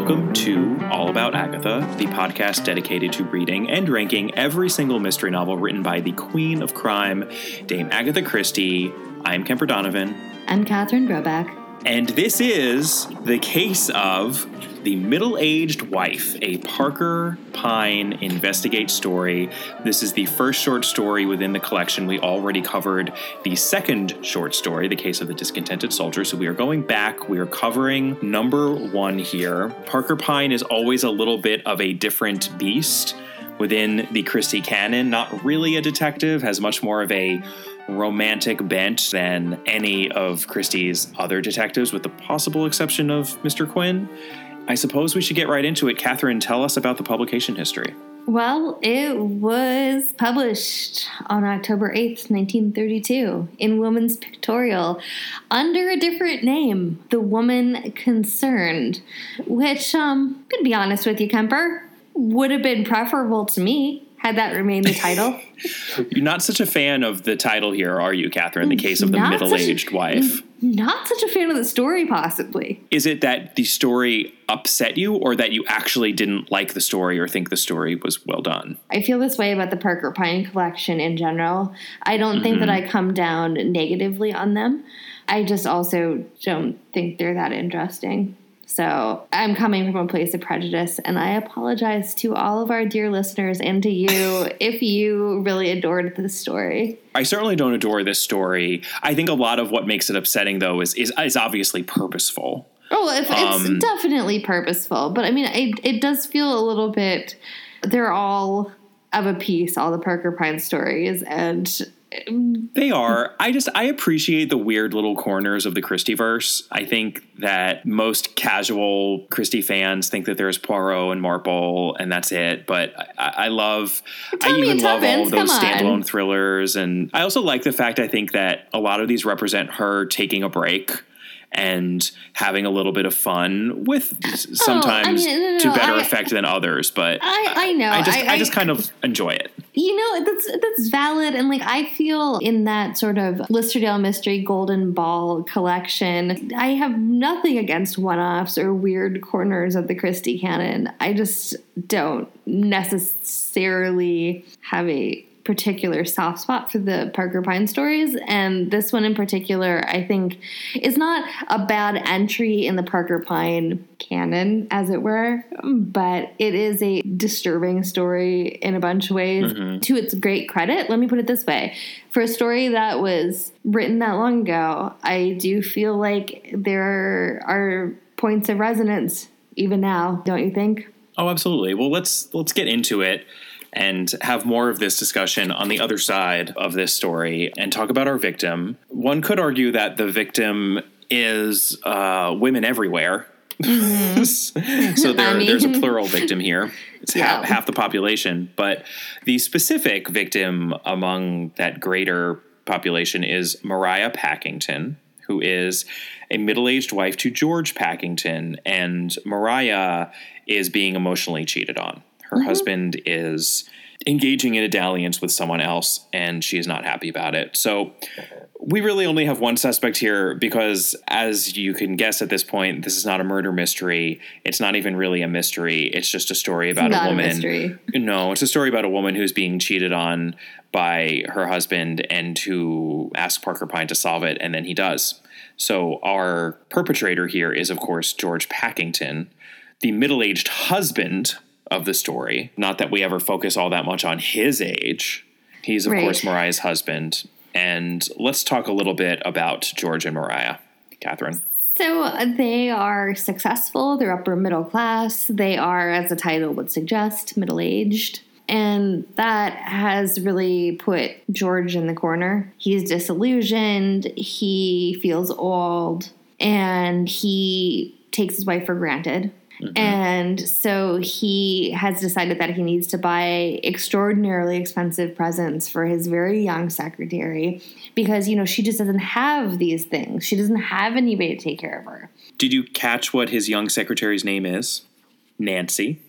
welcome to All About Agatha, the podcast dedicated to reading and ranking every single mystery novel written by the Queen of Crime, Dame Agatha Christie. I'm Kemper Donovan. I'm Catherine Brobeck. And this is the case of The Middle Aged Wife, a Parker Pyne investigate story. This is the first short story within the collection. We already covered the second short story, The Case of the Discontented Soldier. So we are going back. We are covering number one here. Parker Pyne is always a little bit of a different beast within the Christie canon. Not really a detective, has much more of a romantic bent than any of Christie's other detectives, with the possible exception of Mr. Quin. I suppose we should get right into it. Catherine, tell us about the publication history. Well, it was published on October 8th, 1932, in Woman's Pictorial under a different name, The Woman Concerned, which, um, to be honest with you, Kemper, would have been preferable to me had that remained the title. You're not such a fan of the title here, are you, Catherine? The case of the Not middle aged a- wife. Not such a fan of the story, possibly. Is it that the story upset you, or that you actually didn't like the story or think the story was well done? I feel this way about the Parker Pyne collection in general. I don't think that mm-hmm. I come down negatively on them. I just also don't think they're that interesting. So I'm coming from a place of prejudice, and I apologize to all of our dear listeners and to you if you really adored this story. I certainly don't adore this story. I think a lot of what makes it upsetting, though, is is, is obviously purposeful. Oh, it's, Um, it's definitely purposeful, but I mean, it, it does feel a little bit. They're all of a piece, all the Parker Pyne stories, and They are. I just I appreciate the weird little corners of the Christieverse. I think that most casual Christie fans think that there's Poirot and Marple and that's it. But I, I love. I even love all of those standalone thrillers, and I also like the fact I think that a lot of these represent her taking a break. And having a little bit of fun with uh, oh, sometimes mean, no, no, to better I- effect than others, but I, I know. I just I, I, just kind of enjoy it. You know, that's that's valid, and like I feel in that sort of Listerdale Mystery Golden Ball collection, I have nothing against one-offs or weird corners of the Christie canon. I just don't necessarily have a particular soft spot for the Parker Pyne stories, and this one in particular, I think, is not a bad entry in the Parker Pyne canon, as it were, but it is a disturbing story in a bunch of ways. Mm-hmm. To its great credit, let me put it this way: for a story that was written that long ago, I do feel like there are points of resonance even now. Don't you think? Oh, absolutely. Well, let's let's get into it and have more of this discussion on the other side of this story and talk about our victim. One could argue that the victim is uh, women everywhere. so there, Mm-hmm. I mean- there's a plural victim here. It's half, half the population, but the specific victim among that greater population is Mariah Packington, who is a middle-aged wife to George Packington, and Mariah is being emotionally cheated on. Her mm-hmm. husband is engaging in a dalliance with someone else, and she is not happy about it. So we really only have one suspect here because, as you can guess at this point, this is not a murder mystery. It's not even really a mystery. It's just a story about not a a woman. mystery. No, it's a story about a woman who's being cheated on by her husband and who asks Parker Pyne to solve it, and then he does. So our perpetrator here is, of course, George Packington, the middle aged husband of the story. Not that we ever focus all that much on his age. He's, of Right. course, Mariah's husband. And let's talk a little bit about George and Mariah. Catherine. So uh, they are successful, they're upper middle class, they are, as the title would suggest, middle aged. And that has really put George in the corner. He's disillusioned, he feels old, and he takes his wife for granted. And so he has decided that he needs to buy extraordinarily expensive presents for his very young secretary because, you know, she just doesn't have these things. She doesn't have anybody to take care of her. Did you catch what his young secretary's name is? Nancy,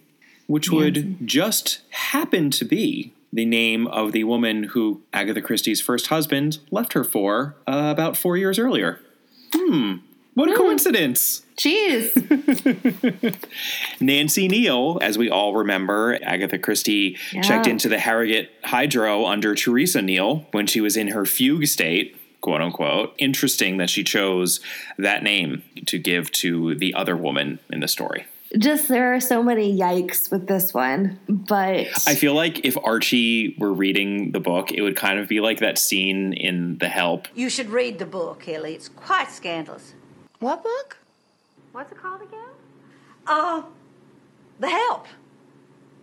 which would just happen to be the name of the woman who Agatha Christie's first husband left her for uh, about four years earlier. What a hmm. coincidence. Jeez. Nancy Neele, as we all remember, Agatha Christie Yeah. checked into the Harrogate Hydro under Teresa Neele when she was in her fugue state, quote unquote. Interesting that she chose that name to give to the other woman in the story. Just there are so many yikes with this one, but I feel like if Archie were reading the book, it would kind of be like that scene in The Help. You should read the book, Ellie. It's quite scandalous. What book? What's it called again? Uh, The Help.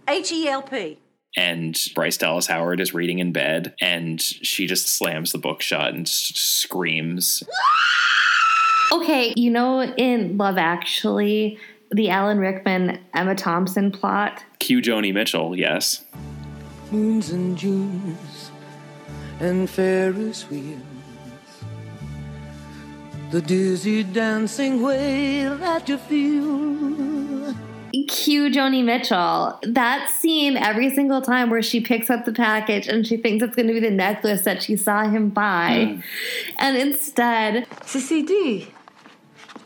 H E L P. And Bryce Dallas Howard is reading in bed, and she just slams the book shut and s- screams. okay, you know, in Love Actually, the Alan Rickman Emma Thompson plot. Cue Joni Mitchell, yes. moons and Junes and Ferris wheels. The dizzy dancing way that you feel. Cue Joni Mitchell. That scene every single time where she picks up the package and she thinks it's going to be the necklace that she saw him buy. And instead, It's a CD.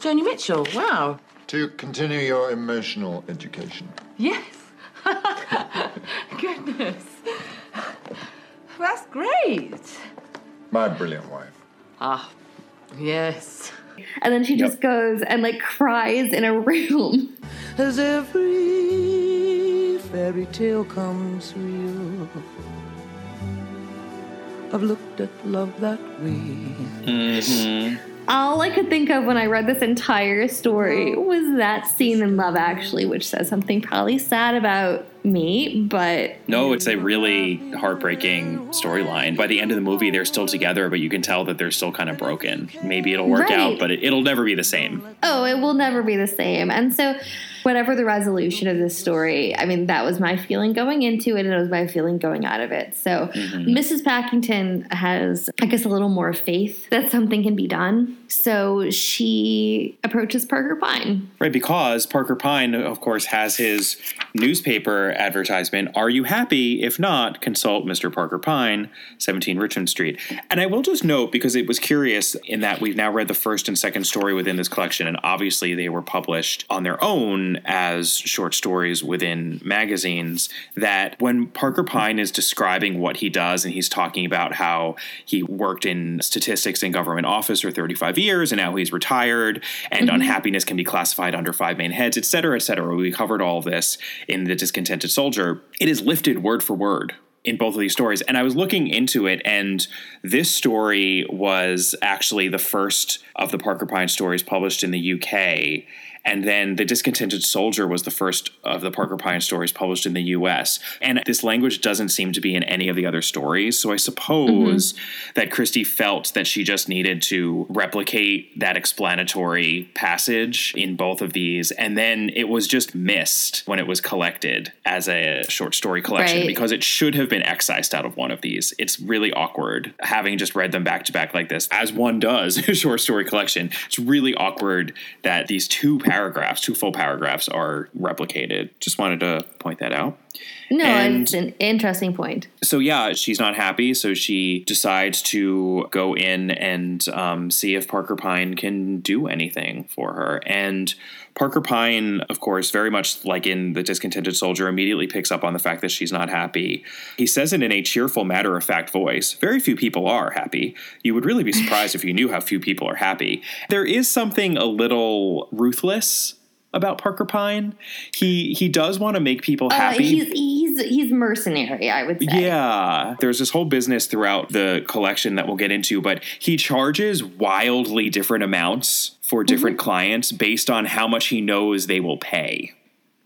Joni Mitchell. Wow. To continue your emotional education. Yes. Goodness. That's great. My brilliant wife. Ah, yes. and then she just goes and like cries in a room. As every fairy tale comes real. I've looked at love that way. Mm-hmm. All I could think of when I read this entire story oh. was that scene in Love Actually, which says something probably sad about me, but No, it's a really heartbreaking storyline. By the end of the movie, they're still together, but you can tell that they're still kind of broken. Maybe it'll work Right. out, but it, it'll never be the same. oh, it will never be the same. And so, whatever the resolution of this story, I mean, that was my feeling going into it, and it was my feeling going out of it. So, mm-hmm. Mrs. Packington has, I guess, a little more faith that something can be done. So, she approaches Parker Pyne. Right, because Parker Pyne, of course, has his newspaper advertisement. Are you happy? If not, consult Mr. Parker Pyne, 17 Richmond Street. And I will just note, because it was curious in that we've now read the first and second story within this collection, and obviously they were published on their own as short stories within magazines, that when Parker Pyne is describing what he does and he's talking about how he worked in statistics in government office for 35 years and now he's retired and mm-hmm. unhappiness can be classified under five main heads, et cetera, et cetera. We covered all of this in The Discontented Soldier. It is lifted word for word in both of these stories. And I was looking into it, and this story was actually the first of the Parker Pyne stories published in the UK. And then The Discontented Soldier was the first of the Parker Pyne stories published in the US. And this language doesn't seem to be in any of the other stories. So I suppose mm-hmm. that Christie felt that she just needed to replicate that explanatory passage in both of these. And then it was just missed when it was collected as a short story collection Right. because it should have been excised out of one of these. It's really awkward having just read them back to back like this, as one does a short story collection. It's really awkward that these two paragraphs, two full paragraphs, are replicated. Just wanted to point that out. No, And- it's an interesting point. So yeah, she's not happy. So she decides to go in and um, see if Parker Pyne can do anything for her. And Parker Pyne, of course, very much like in The Discontented Soldier, immediately picks up on the fact that she's not happy. He says it in a cheerful, matter of fact voice. Very few people are happy. You would really be surprised if you knew how few people are happy. There is something a little ruthless about Parker Pyne. He he does want to make people Uh, happy. he's he's he's mercenary, I would say. Yeah, there's this whole business throughout the collection that we'll get into, but he charges wildly different amounts for different clients based on how much he knows they will pay,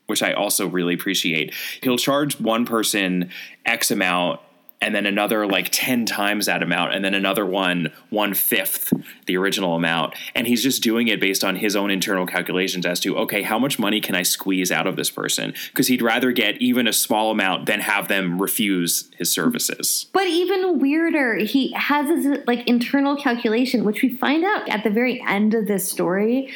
which I also really appreciate. He'll charge one person X amount and then another like 10 times that amount and then another one one fifth the original amount and he's just doing it based on his own internal calculations as to okay how much money can i squeeze out of this person because he'd rather get even a small amount than have them refuse his services But even weirder, he has his like internal calculation, which we find out at the very end of this story.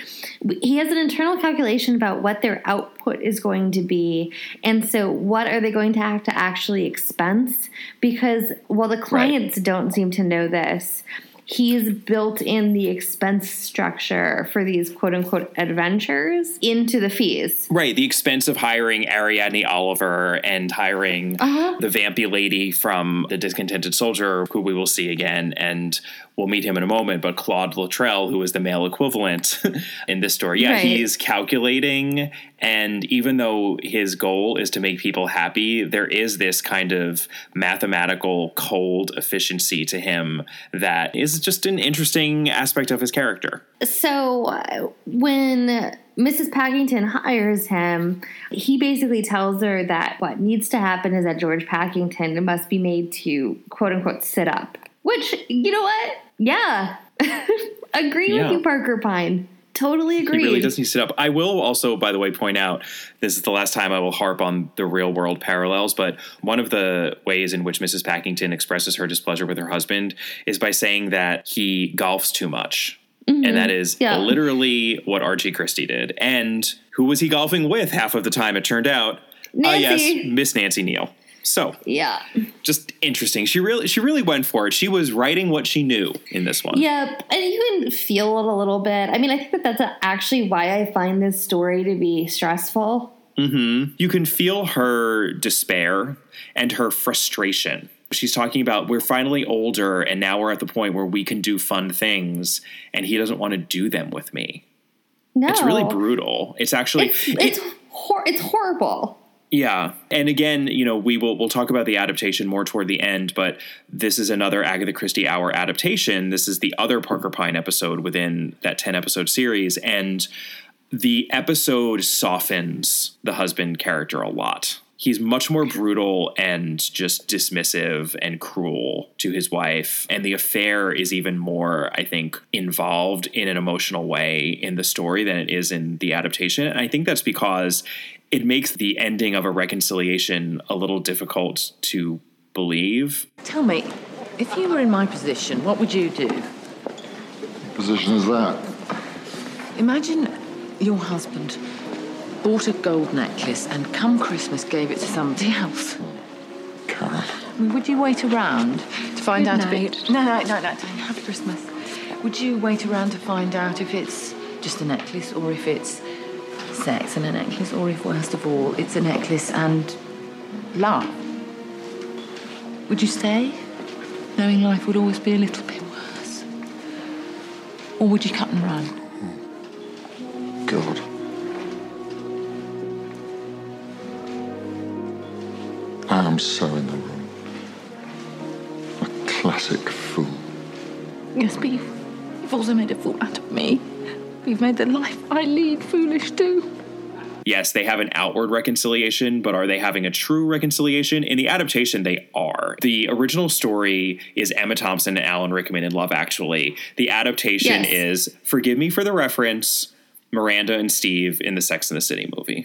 He has an internal calculation about what their output is going to be, and so what are they going to have to actually expense? Because while the clients don't seem to know this, he's built in the expense structure for these quote unquote adventures into the fees. Right, the expense of hiring Ariadne Oliver and hiring Uh-huh. the vampy lady from The Discontented Soldier, who we will see again, and we'll meet him in a moment, but Claude Luttrell, who is the male equivalent in this story. Yeah, Right. he's calculating, and even though his goal is to make people happy, there is this kind of mathematical, cold efficiency to him that is just an interesting aspect of his character. So uh, when Mrs. Packington hires him, he basically tells her that what needs to happen is that George Packington must be made to quote unquote sit up. Which, you know what? Yeah. agree Yeah. with you, Parker Pyne. Totally agree. He really does need to sit up. I will also, by the way, point out this is the last time I will harp on the real world parallels, but one of the ways in which Mrs. Packington expresses her displeasure with her husband is by saying that he golfs too much. And that is Yeah. literally what Archie Christie did. And who was he golfing with half of the time? It turned out, ah, yes, Miss Nancy Neele. So Yeah. just interesting. She really, she really went for it. She was writing what she knew in this one. Yep. And you can feel it a little bit. I mean, I think that that's actually why I find this story to be stressful. Mm-hmm. you can feel her despair and her frustration. She's talking about we're finally older and now we're at the point where we can do fun things and he doesn't want to do them with me. No. It's really brutal. It's actually It's, it's, hor- it's horrible. Yeah. And again, you know, we will we'll talk about the adaptation more toward the end, but this is another Agatha Christie hour adaptation. This is the other Parker Pyne episode within that 10 episode series and the episode softens the husband character a lot. He's much more brutal and just dismissive and cruel to his wife. And the affair is even more, I think, involved in an emotional way in the story than it is in the adaptation. And I think that's because it makes the ending of a reconciliation a little difficult to believe. Tell me, if you were in my position, what would you do? What position is that? Imagine your husband bought a gold necklace and come Christmas gave it to somebody else. Karen. I mean, would you wait around to find Good out if night. it... No, no, no, no, happy Christmas. Would you wait around to find out if it's just a necklace or if it's sex and a necklace or if, worst of all, it's a necklace and love? Would you stay, knowing life would always be a little bit worse? Or would you cut and run? God. I am so in the wrong. A classic fool. Yes, but you've, you've also made a fool out of me. You've made the life I lead foolish too. yes, they have an outward reconciliation, but are they having a true reconciliation? In the adaptation, they are. The original story is Emma Thompson and Alan Rickman in Love Actually. The adaptation Yes. is, forgive me for the reference, Miranda and Steve in the Sex and the City movie.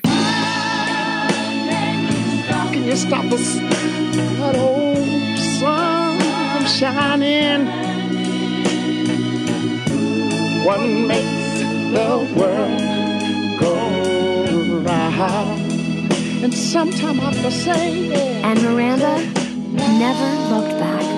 Can you stop us? That old sun shining. What makes the world go round? And sometime I feel say, yeah. And Miranda never looked back.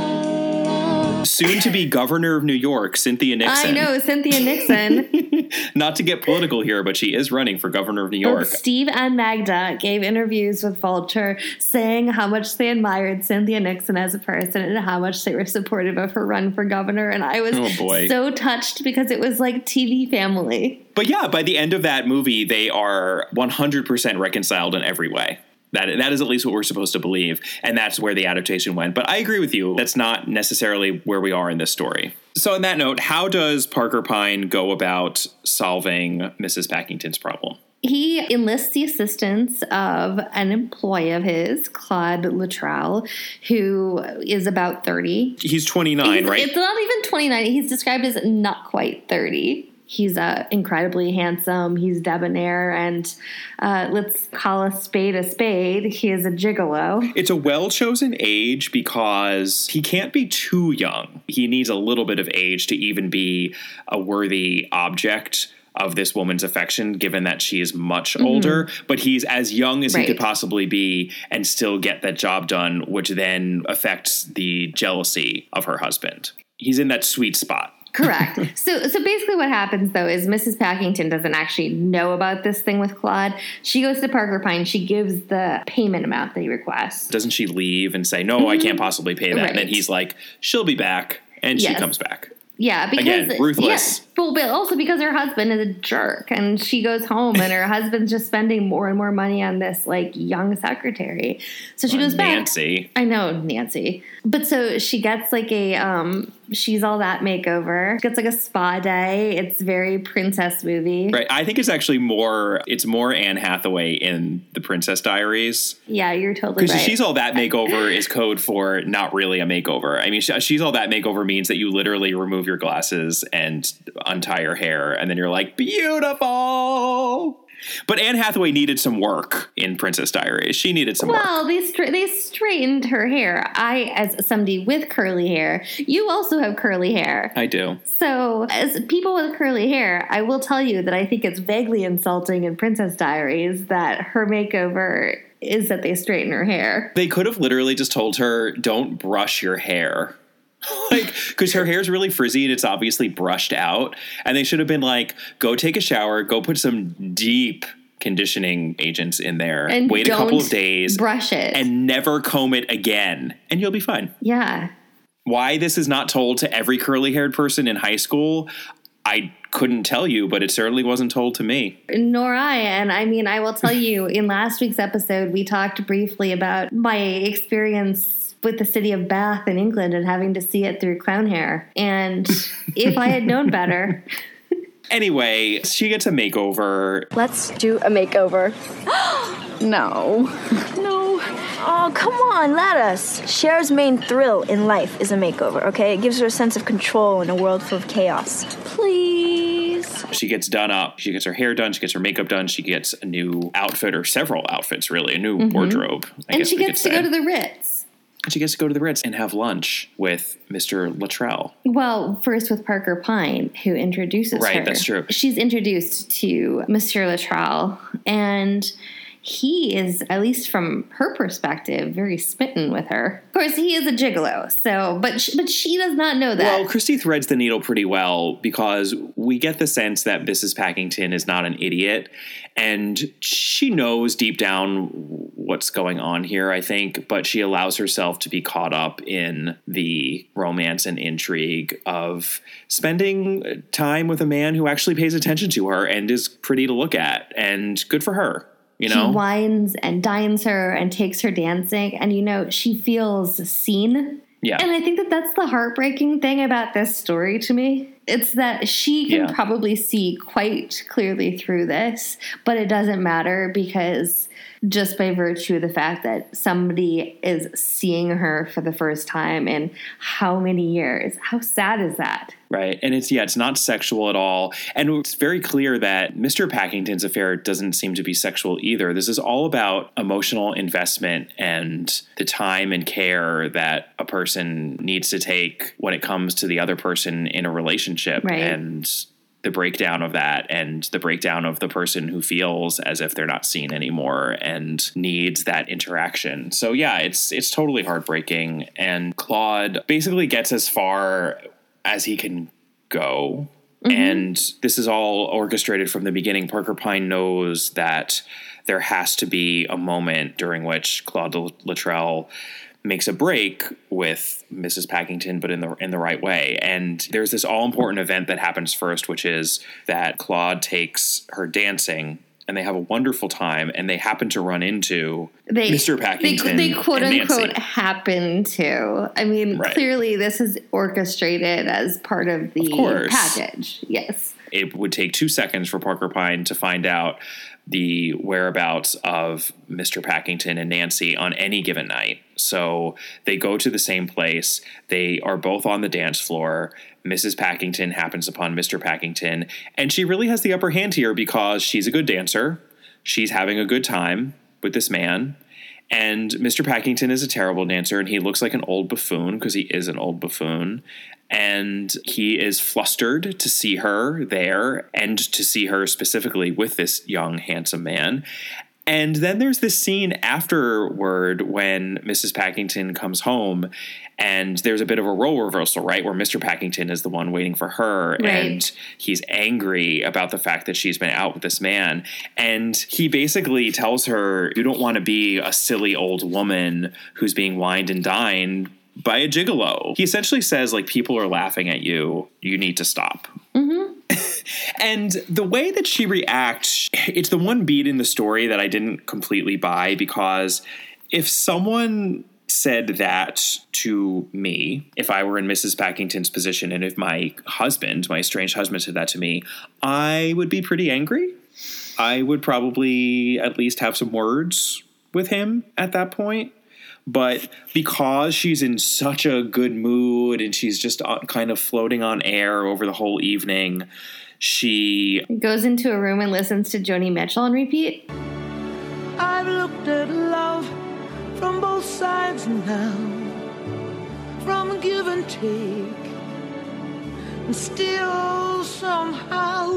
Soon to be governor of New York, Cynthia Nixon. I know, Cynthia Nixon. Not to get political here, but she is running for governor of New York. Both Steve and Magda gave interviews with Vulture saying how much they admired Cynthia Nixon as a person and how much they were supportive of her run for governor. And I was Oh, so touched because it was like TV family. But yeah, by the end of that movie, they are 100% reconciled in every way. That, that is at least what we're supposed to believe. And that's where the adaptation went. But I agree with you. That's not necessarily where we are in this story. So, on that note, how does Parker Pyne go about solving Mrs. Packington's problem? He enlists the assistance of an employee of his, Claude Luttrell, who is about 30. He's 29, He's- right? It's not even 29. He's described as not quite 30. He's uh, incredibly handsome. He's debonair, and uh, let's call a spade a spade. He is a gigolo. It's a well chosen age because he can't be too young. He needs a little bit of age to even be a worthy object of this woman's affection, given that she is much older. But he's as young as he could Mm-hmm. Possibly be and still get that job done, which then affects the jealousy of her husband. he's in that sweet spot. Correct. so so basically what happens though is Mrs. Packington doesn't actually know about this thing with Claude. She goes to Parker Pyne, she gives the payment amount that he requests. Doesn't she leave and say, "No, I can't possibly pay that"? And then he's like, "She'll be back," and she Yes. comes back. Yeah, because Again, ruthless. Yeah, but also because her husband is a jerk, and she goes home, and her husband's just spending more and more money on this like young secretary. So she goes back. Nancy. I know Nancy, but so she gets like a um, she's all that makeover. Gets like a spa day. It's very princess movie. Right. I think it's actually more. It's more Anne Hathaway in the Princess Diaries. Yeah, you're totally Because right. she's all that makeover is code for not really a makeover. I mean, she's all that makeover means that you literally remove your glasses and untie your hair, and then you're like, beautiful. But Anne Hathaway needed some work in Princess Diaries. She needed some work. Well, they stra- they straightened her hair. I, as somebody with curly hair, you also have curly hair. I do. So, as people with curly hair, I will tell you that I think it's vaguely insulting in Princess Diaries that her makeover is that they straighten her hair. They could have literally just told her, "Don't brush your hair." like because her hair's really frizzy and it's obviously brushed out and they should have been like go take a shower go put some deep conditioning agents in there And wait a couple of days brush it. and never comb it again and you'll be fine Yeah. why this is not told to every curly haired person in high school i couldn't tell you but it certainly wasn't told to me Nor I. And I mean, I will tell you, in last week's episode, we talked briefly about my experience with the city of Bath in England and having to see it through clown hair. And if I had known better, anyway she gets a makeover Let's do a makeover. No. No. Oh, come on, let us. Cher's main thrill in life is a makeover, okay? It gives her a sense of control in a world full of chaos. Please. she gets done up she gets her hair done she gets her makeup done she gets a new outfit or several outfits really a new wardrobe I Mm-hmm. and guess she gets could to go to the Ritz. She gets to go to the Ritz and have lunch with Mr. Luttrell. Well, first with Parker Pyne, who introduces Right, her. that's true. She's introduced to Monsieur Luttrell, and he is, at least from her perspective, very smitten with her. Of course, he is a gigolo, so but she, but she does not know that. Well, Christie threads the needle pretty well because we get the sense that Mrs. Packington is not an idiot and she knows deep down what's going on here, I think, but she allows herself to be caught up in the romance and intrigue of spending time with a man who actually pays attention to her and is pretty to look at and good for her. You know, He wines and dines her and takes her dancing, and you know she feels seen. yeah, And I think that that's the heartbreaking thing about this story to me. It's that she can Yeah. probably see quite clearly through this, but it doesn't matter because just by virtue of the fact that somebody is seeing her for the first time in how many years, how sad is that? Right. And it's, yeah, it's not sexual at all. And it's very clear that Mr. Packington's affair doesn't seem to be sexual either. This is all about emotional investment and the time and care that a person needs to take when it comes to the other person in a relationship. Right. And the breakdown of that and the breakdown of the person who feels as if they're not seen anymore and needs that interaction. So yeah, it's it's totally heartbreaking and Claude basically gets as far as he can go. Mm-hmm. And this is all orchestrated from the beginning. Parker Pyne knows that there has to be a moment during which Claude Luttrell makes a break with Mrs. Packington, but in the in the right way. And there's this all important event that happens first, which is that Claude takes her dancing. And they have a wonderful time, and they happen to run into They, Mr. they- Packington. They, quote and Nancy. unquote happen to. I mean, Right. clearly this is orchestrated as part of the Of package. Yes. it would take two seconds for Parker Pyne to find out the whereabouts of Mr. Packington and Nancy on any given night. So they go to the same place. They are both on the dance floor. Mrs. Packington happens upon Mr. Packington, and she really has the upper hand here because she's a good dancer. She's having a good time with this man. And Mr. Packington is a terrible dancer, and he looks like an old buffoon because he is an old buffoon. And he is flustered to see her there and to see her specifically with this young, handsome man. And then there's this scene afterward when Mrs. Packington comes home and there's a bit of a role reversal, right? Where Mr. Packington is the one waiting for her Right. and he's angry about the fact that she's been out with this man. And he basically tells her, You don't want to be a silly old woman who's being wined and dined by a gigolo. He essentially says, like, people are laughing at you. You need to stop. Mm-hmm. And the way that she reacts, it's the one beat in the story that I didn't completely buy because if someone said that to me, if I were in Mrs. Packington's position, and if my husband, my estranged husband, said that to me, I would be pretty angry. I would probably at least have some words with him at that point. But because she's in such a good mood and she's just kind of floating on air over the whole evening, she Goes into a room and listens to Joni Mitchell on repeat. I've looked at love from both sides now, from give and take, and still somehow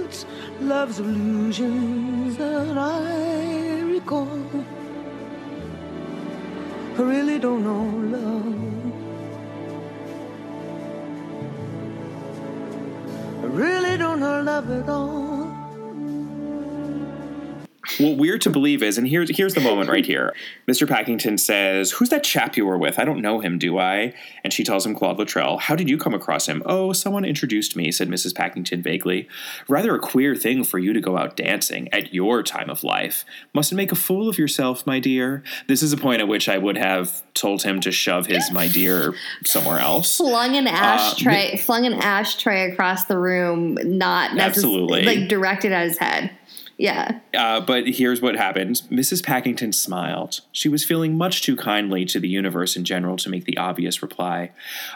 it's love's illusions that I recall. I really don't know love. I really don't know love at all. What we're to believe is, and here's here's the moment right here. Mr. Packington says, "Who's that chap you were with? I don't know him, do I?" And she tells him Claude Luttrell. How did you come across him? Oh, someone introduced me," said Mrs. Packington vaguely. "Rather a queer thing for you to go out dancing at your time of life. Mustn't make a fool of yourself, my dear." This is a point at which I would have told him to shove his "my dear" somewhere else. Flung Uh, an ashtray, flung an ashtray across the room, not Absolutely. like directed at his head. Yeah. Uh, but here's what happened. Mrs. Packington smiled. She was feeling much too kindly to the universe in general to make the obvious reply.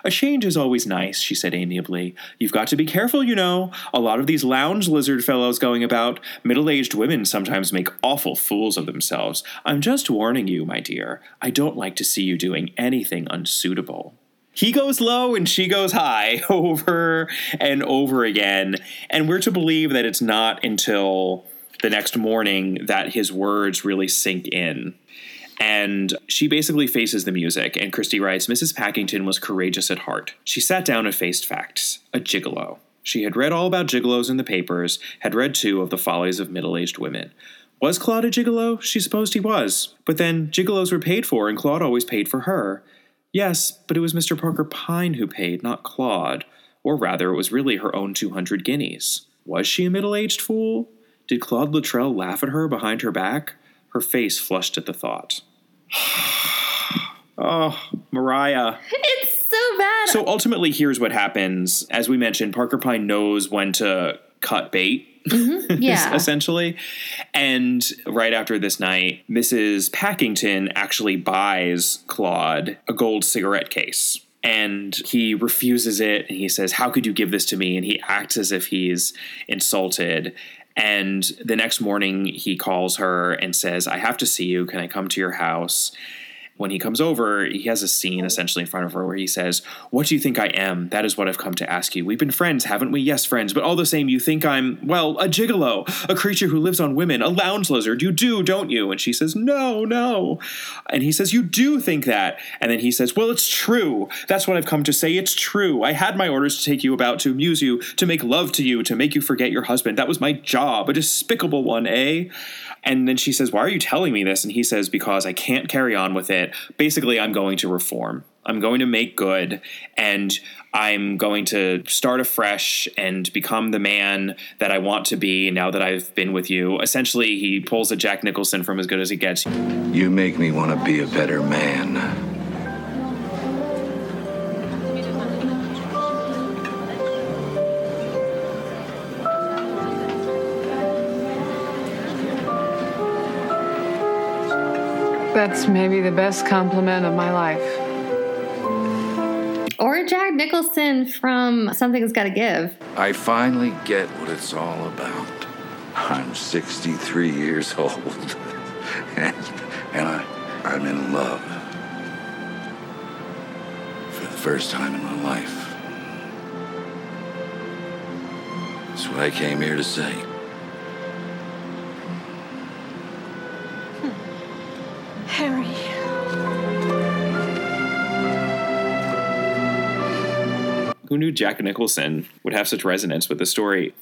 A change is always nice, she said amiably. You've got to be careful, you know. A lot of these lounge lizard fellows going about. Middle aged women sometimes make awful fools of themselves. I'm just warning you, my dear. I don't like to see you doing anything unsuitable. He goes low and she goes high over and over again. And we're to believe that it's not until the next morning that his words really sink in. And she basically faces the music, and Christie writes Mrs. Packington was courageous at heart. She sat down and faced facts a gigolo. She had read all about gigolos in the papers, had read too of the follies of middle aged women. Was Claude a gigolo? She supposed he was. But then gigolos were paid for, and Claude always paid for her. Yes, but it was Mr. Parker Pyne who paid, not Claude. Or rather, it was really her own 200 guineas. Was she a middle aged fool? Did Claude Luttrell laugh at her behind her back? Her face flushed at the thought. oh, Mariah. It's so bad. So ultimately, here's what happens. As we mentioned, Parker Pyne knows when to cut bait. Mm-hmm. yeah. essentially. And right after this night, Mrs. Packington actually buys Claude a gold cigarette case. And he refuses it and he says, How could you give this to me? And he acts as if he's insulted. And the next morning, he calls her and says, I have to see you. Can I come to your house? When he comes over, he has a scene essentially in front of her where he says, What do you think I am? That is what I've come to ask you. We've been friends, haven't we? Yes, friends. But all the same, you think I'm, well, a gigolo, a creature who lives on women, a lounge lizard. You do, don't you? And she says, No, no. And he says, You do think that. And then he says, Well, it's true. That's what I've come to say. It's true. I had my orders to take you about, to amuse you, to make love to you, to make you forget your husband. That was my job, a despicable one, eh? And then she says, Why are you telling me this? And he says, Because I can't carry on with it. Basically, I'm going to reform. I'm going to make good and I'm going to start afresh and become the man that I want to be now that I've been with you. Essentially, he pulls a Jack Nicholson from As Good as It Gets. You make me want to be a better man. That's maybe the best compliment of my life. or Jack Nicholson from Something's Gotta Give. I finally get what it's all about. I'm 63 years old, and, and I, I'm in love for the first time in my life. That's what I came here to say. Harry. Who knew Jack Nicholson would have such resonance with the story?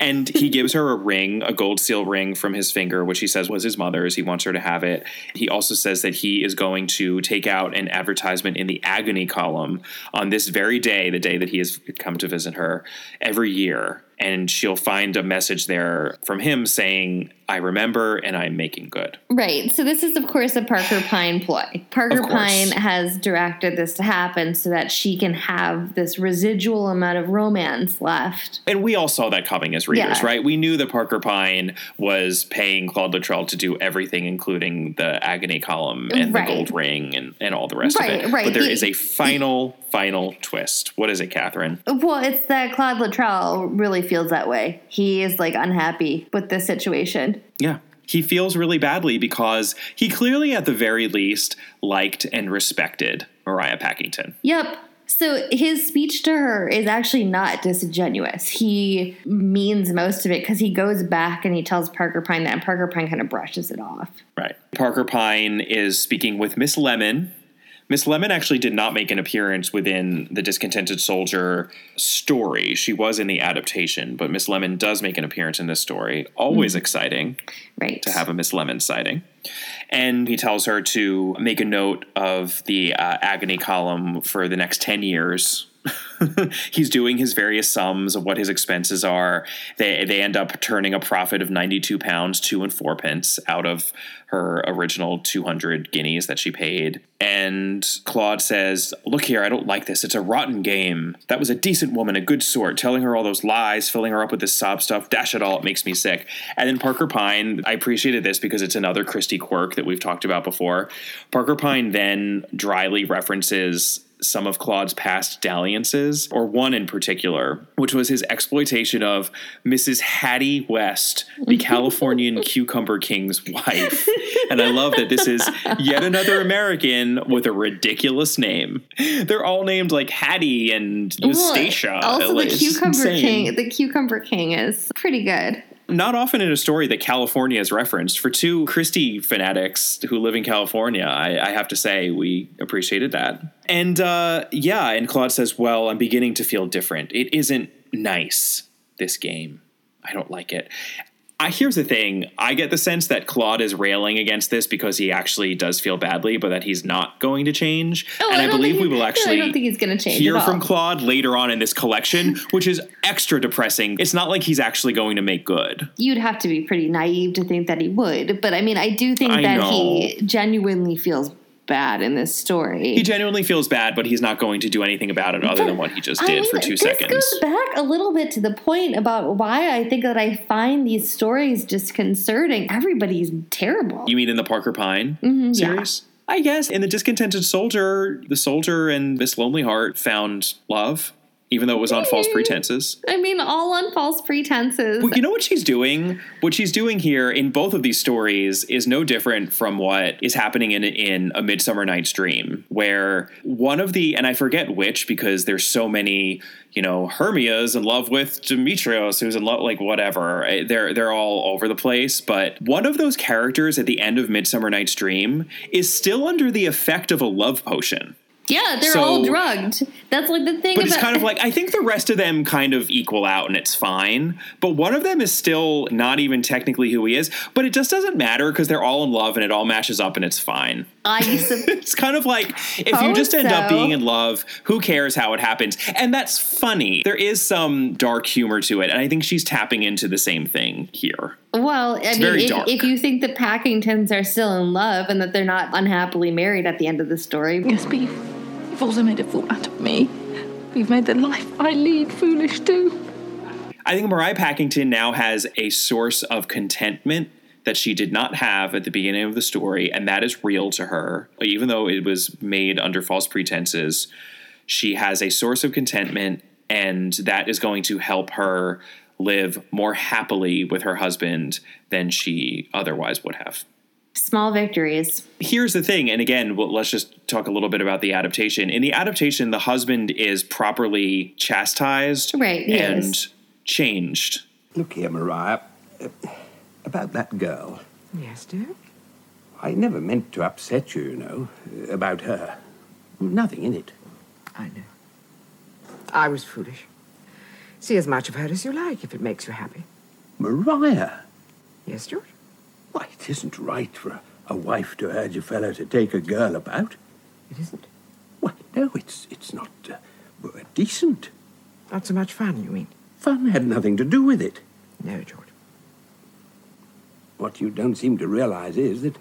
And he gives her a ring, a gold seal ring from his finger, which he says was his mother's. He wants her to have it. He also says that he is going to take out an advertisement in the agony column on this very day, the day that he has come to visit her every year. And she'll find a message there from him saying, I remember and I'm making good. Right. So this is, of course, a Parker Pyne ploy. Parker Pyne has directed this to happen so that she can have this residual amount of romance left. And we all saw that coming as readers, Yeah. right? We knew that Parker Pyne was paying Claude Luttrell to do everything, including the agony column and Right. the gold ring and, and all the rest Right, of it. right. But there He- is a final, final twist. What is it, Catherine? Well, it's that Claude Luttrell really feels that way. He is like unhappy with this situation. Yeah. He feels really badly because he clearly, at the very least, liked and respected Mariah Packington. Yep. So his speech to her is actually not disingenuous. He means most of it because he goes back and he tells Parker Pyne that, and Parker Pyne kind of brushes it off. Right. Parker Pyne is speaking with Miss Lemon. Miss Lemon actually did not make an appearance within the Discontented Soldier story. She was in the adaptation, but Miss Lemon does make an appearance in this story. Always Mhm. exciting Right. to have a Miss Lemon sighting. And he tells her to make a note of the uh, agony column for the next 10 years. He's doing his various sums of what his expenses are. They they end up turning a profit of ninety two pounds two and four pence out of her original two hundred guineas that she paid. And Claude says, "Look here, I don't like this. It's a rotten game. That was a decent woman, a good sort, telling her all those lies, filling her up with this sob stuff. Dash it all, it makes me sick." And then Parker Pyne, I appreciated this because it's another Christie quirk that we've talked about before. Parker Pyne then dryly references some of Claude's past dalliances, or one in particular, which was his exploitation of Mrs. Hattie West, the Californian Cucumber King's wife. And I love that this is yet another American with a ridiculous name. They're all named like Hattie and Eustacia. Well, also, the cucumber king. The cucumber king is pretty good. Not often in a story that California is referenced. For two Christie fanatics who live in California, I, I have to say we appreciated that. And uh, yeah, and Claude says, Well, I'm beginning to feel different. It isn't nice, this game. I don't like it. I, here's the thing I get the sense that Claude is railing against this because he actually does feel badly, but that he's not going to change. Oh, and I I, believe we will no, I actually don't think he's gonna change hear from. Claude later on in this collection, which is extra depressing. It's not like he's actually going to make good. You'd have to be pretty naive to think that he would, but I mean, I do think I that know. he genuinely feels bad in this story. He genuinely feels bad, but he's not going to do anything about it other than what he just I did mean, for two this seconds. goes back a little bit to the point about why I think that I find these stories disconcerting. Everybody's terrible. You mean in the Parker Pyne Mhm, yeah. series? I guess in the Discontented Soldier, the soldier and Miss Lonely Heart found love, even though it was on false pretenses. I mean, all on false pretenses. Well, you know what she's doing? What she's doing here in both of these stories is no different from what is happening in in A Midsummer Night's Dream, where one of the and I forget which because there's so many, you know, Hermia's in love with Demetrius, who's in love like whatever. Eh, They're they're all over the place, but one of those characters at the end of Midsummer Night's Dream is still under the effect of a love potion. Yeah, they're So- all drugged. That's like the thing But about it's kind of like I think the rest of them kind of equal out and it's fine. But one of them is still not even technically who he is. But it just doesn't matter because they're all in love and it all matches up and it's fine. I used to It's kind of like if you oh, just end up being in love, who cares how it happens? And that's funny. There is some dark humor to it, and I think she's tapping into the same thing here. Well, I mean, if, if you think the Packingtons are still in love and that they're not unhappily married at the end of the story, Yes, but you've made a fool out of me. You've made the life I lead foolish too. I think Mariah Packington now has a source of contentment that she did not have at the beginning of the story, and that is real to her. Even though it was made under false pretenses, she has a source of contentment, and that is going to help her live more happily with her husband than she otherwise would have. Small victories. Here's the thing, and again, well, let's just talk a little bit about the adaptation. In the adaptation, the husband is properly chastised Right, he and is. changed. Look here, Mariah. Uh, about that girl. Yes, dear? I never meant to upset you, you know, about her. Nothing in it. I know. I was foolish. See as much of her as you like if it makes you happy. Mariah? Yes, George? Why, it isn't right for a, wife to urge a fellow to take a girl about. It isn't? Well, no, it's, it's not uh, uh, decent. Not so much fun, you mean? Fun had nothing to do with it. No, George. What you don't seem to realize is that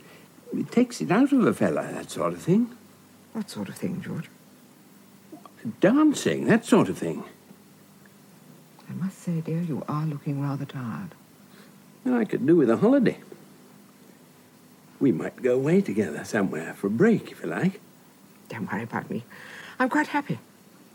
it takes it out of a fellow, that sort of thing. What sort of thing, George? Dancing, that sort of thing. I must say, dear, you are looking rather tired. I could do with a holiday. We might go away together somewhere for a break, if you like. Don't worry about me. I'm quite happy.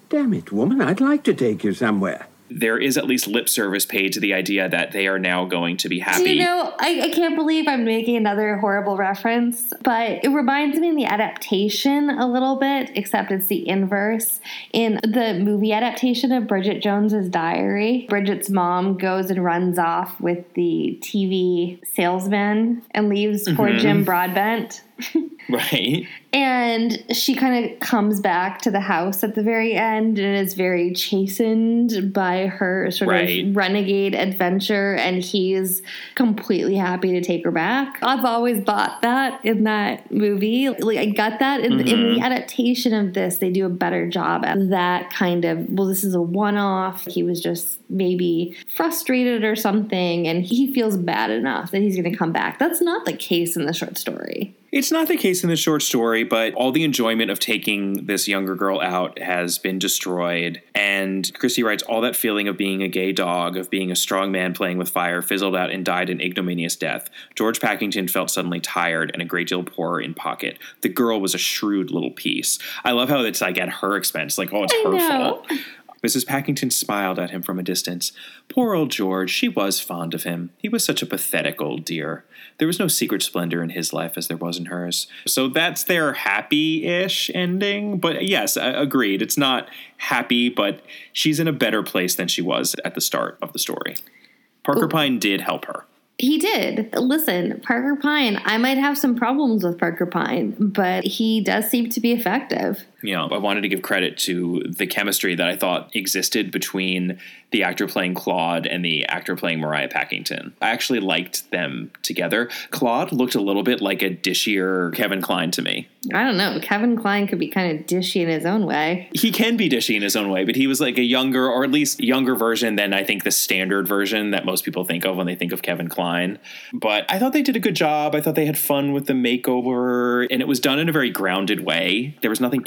Damn it, woman, I'd like to take you somewhere. There is at least lip service paid to the idea that they are now going to be happy. Do you know, I, I can't believe I'm making another horrible reference, but it reminds me of the adaptation a little bit, except it's the inverse. In the movie adaptation of Bridget Jones's Diary, Bridget's mom goes and runs off with the TV salesman and leaves poor Mhm. Jim Broadbent. right? And she kind of comes back to the house at the very end and is very chastened by her sort Right. of renegade adventure. And he's completely happy to take her back. I've always bought that in that movie. Like, I got that in, in Mhm. the adaptation of this. They do a better job at that kind of, well, this is a one off. He was just maybe frustrated or something. And he feels bad enough that he's going to come back. That's not the case in the short story. It's not the case in the short story, but all the enjoyment of taking this younger girl out has been destroyed. And Christie writes all that feeling of being a gay dog, of being a strong man playing with fire, fizzled out and died an ignominious death. George Packington felt suddenly tired and a great deal poorer in pocket. The girl was a shrewd little piece. I love how it's like at her expense, like, oh, it's I her know. fault. Mrs. Packington smiled at him from a distance. Poor old George, she was fond of him. He was such a pathetic old dear. There was no secret splendor in his life as there was in hers. So that's their happy ish ending. But yes, I- agreed. It's not happy, but she's in a better place than she was at the start of the story. Parker Pyne did help her. He did. Listen, Parker Pyne, I might have some problems with Parker Pyne, but he does seem to be effective. You know, I wanted to give credit to the chemistry that I thought existed between the actor playing Claude and the actor playing Mariah Packington. I actually liked them together. Claude looked a little bit like a dishier Kevin Kline to me. I don't know. Kevin Kline could be kind of dishy in his own way. He can be dishy in his own way, but he was like a younger, or at least younger version than I think the standard version that most people think of when they think of Kevin Kline. But I thought they did a good job. I thought they had fun with the makeover, and it was done in a very grounded way. There was nothing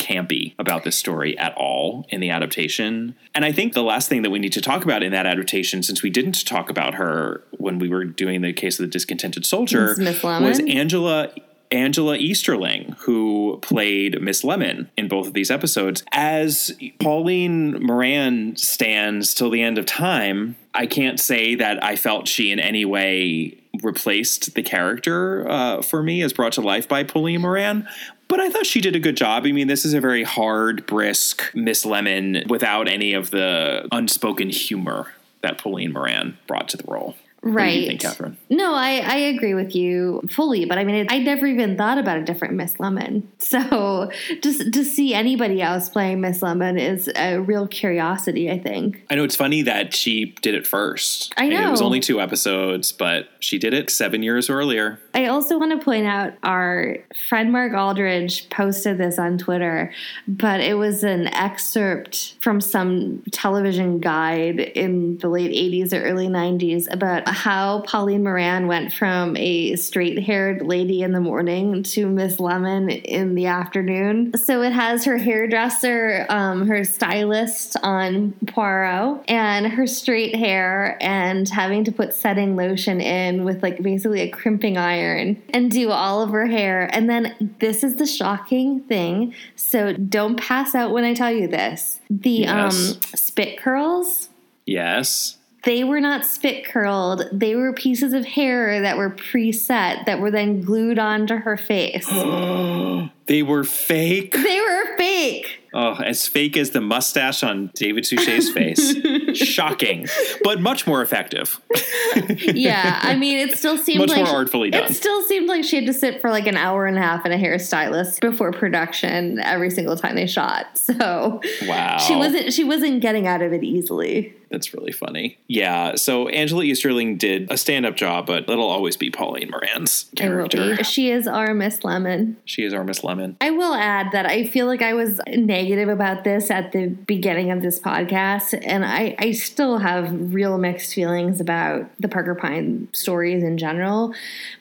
about this story at all in the adaptation. And I think the last thing that we need to talk about in that adaptation, since we didn't talk about her when we were doing the case of the discontented soldier, It's Miss Lemon? was Angela Angela Easterling, who played Miss Lemon in both of these episodes. As Pauline Moran stands till the end of time, I can't say that I felt she in any way replaced the character uh, for me as brought to life by Pauline Moran. But I thought she did a good job. I mean, this is a very hard, brisk Miss Lemon without any of the unspoken humor that Pauline Moran brought to the role. Right. think, Catherine? No, I, I agree with you fully, but I mean, I never even thought about a different Miss Lemon. So just to see anybody else playing Miss Lemon is a real curiosity, I think. I know it's funny that she did it first. I And It was only two episodes, but she did it seven years earlier. I also want to point out our friend Mark Aldridge posted this on Twitter, but it was an excerpt from some television guide in the late 80s or early 90s about how Pauline Moran went from a straight haired lady in the morning to Miss Lemon in the afternoon. So it has her hairdresser, um, her stylist on Poirot, and her straight hair, and having to put setting lotion in with like basically a crimping iron and do all of her hair. And then this is the shocking thing. So don't pass out when I tell you this. The Yes. um, spit curls Yes. They were not spit curled. They were pieces of hair that were preset that were then glued onto her face. They were fake. they were fake. Oh, as fake as the mustache on David Suchet's face. Shocking, but much more effective. yeah, I mean, it still seemed Much like more artfully done. It still seemed like she had to sit for like an hour and a half in a hairstylist before production every single time they shot. So Wow. she wasn't she wasn't getting out of it easily. That's really funny. Yeah, so Angela Easterling did a stand up job, but that'll always be Pauline Moran's character. She is our Miss Lemon. She is our Miss Lemon. I will add that I feel like I was negative about this at the beginning of this podcast, and I, I still have real mixed feelings about the Parker Pyne stories in general.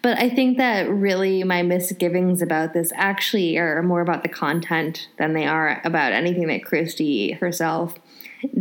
But I think that really my misgivings about this actually are more about the content than they are about anything that Christie herself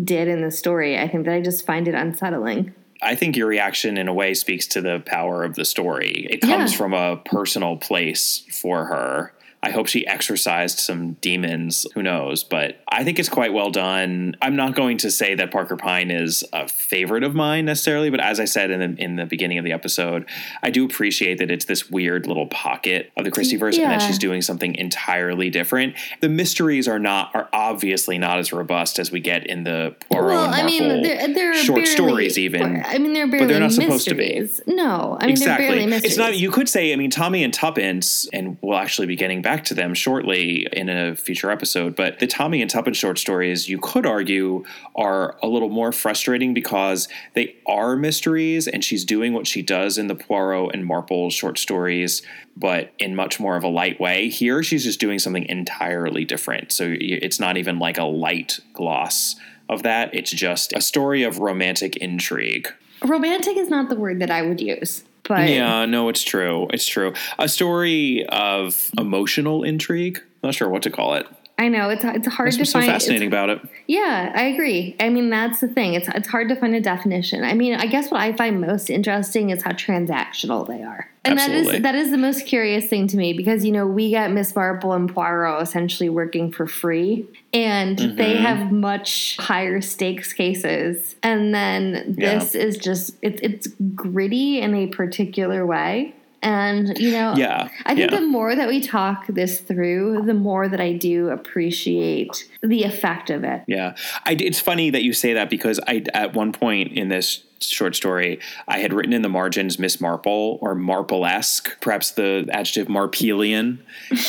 did in the story. I think that I just find it unsettling. I think your reaction, in a way, speaks to the power of the story. It comes Yeah. from a personal place for her. I hope she exorcised some demons. Who knows? But I think it's quite well done. I'm not going to say that Parker Pyne is a favorite of mine necessarily, but as I said in the in the beginning of the episode, I do appreciate that it's this weird little pocket of the Christieverse and that she's doing something entirely different. The mysteries are not are obviously not as robust as we get in the Poirot well, and I mean, Marple they're, they're short barely, stories even. I mean, they're barely but they're not supposed to be. No, I mean, they're barely mysteries. It's not. You could say. I mean, Tommy and Tuppence, and we'll actually be getting back to them shortly in a future episode. But the Tommy and Tuppence short stories, you could argue, are a little more frustrating because they are mysteries, and she's doing what she does in the Poirot and Marple short stories, but in much more of a light way. Here, she's just doing something entirely different. So it's not even like a light gloss of that. It's just a story of romantic intrigue. romantic is not the word that I would use, but yeah, no, it's true. It's true. A story of emotional intrigue. Not sure what to call it. I know it's it's hard That's to find. so fascinating about it. Yeah, I agree. I mean, that's the thing. It's it's hard to find a definition. I mean, I guess what I find most interesting is how transactional they are. And that Absolutely. is that is the most curious thing to me because you know we got Miss Marple and Poirot essentially working for free, and they Mhm. have much higher stakes cases. And then Yeah. this is just it's it's gritty in a particular way. And you know, Yeah, I think yeah. the more that we talk this through, the more that I do appreciate the effect of it. Yeah, I, it's funny that you say that because I at one point in this short story I had written in the margins Miss Marple or Marple-esque, perhaps the adjective Marpelian,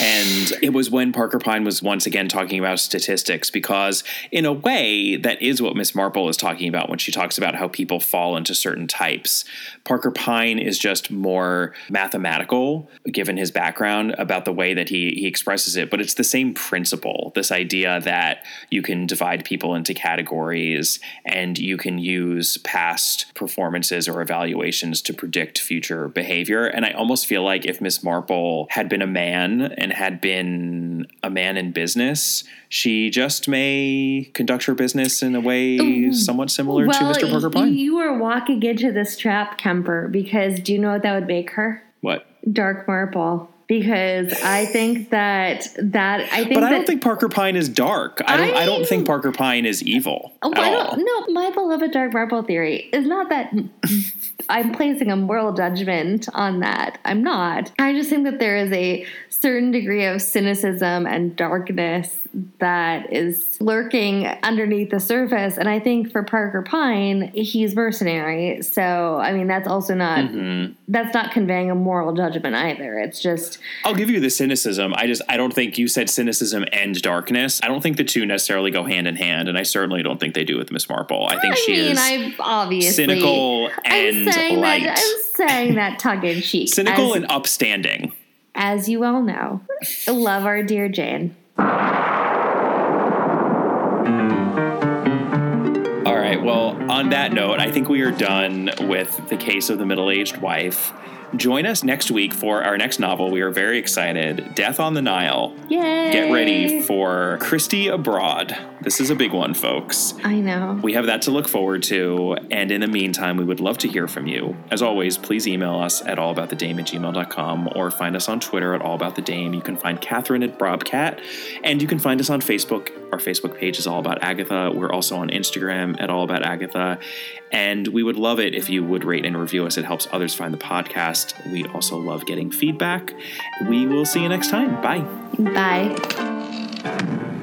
and it was when Parker Pyne was once again talking about statistics because in a way that is what Miss Marple is talking about when she talks about how people fall into certain types. Parker Pyne is just more mathematical given his background about the way that he he expresses it, but it's the same principle. This idea that you can divide people into categories and you can use past performances or evaluations to predict future behavior. And I almost feel like if Miss Marple had been a man and had been a man in business, she just may conduct her business in a way somewhat similar to Mr. Parker Pyne. You are walking into this trap, Kemper, because do you know what that would make her? what? Dark Marple. Because I think that that I think But I don't think Parker Pyne is dark. I don't. I, I- don't think Parker Pyne is evil Oh, at I all. don't, no, my beloved Dark Marple theory is not that I'm placing a moral judgment on that. I'm not. I just think that there is a certain degree of cynicism and darkness that is lurking underneath the surface. And I think for Parker Pyne, he's mercenary. So, I mean, that's also not, Mm-hmm. that's not conveying a moral judgment either. It's just, I'll give you the cynicism. I just I don't think you said cynicism and darkness. I don't think the two necessarily go hand in hand, and I certainly don't think they do with Miss Marple. I think I she mean, is I obviously. cynical I'm and light. that I'm saying that tongue in cheek. cynical as, and upstanding. as you all know, love our dear Jane. Well, on that note, I think we are done with the case of the middle-aged wife. Join us next week for our next novel. We are very excited. Death on the Nile. Yay! Get ready for Christie Abroad. This is a big one, folks. I know. We have that to look forward to. And in the meantime, we would love to hear from you. As always, please email us at allaboutthedame at gmail.com or find us on Twitter at allaboutthedame. You can find Catherine at Brobcat. And you can find us on Facebook. Our Facebook page is All About Agatha. We're also on Instagram at All About Agatha. And we would love it if you would rate and review us. It helps others find the podcast. We also love getting feedback. We will see you next time. Bye. Bye.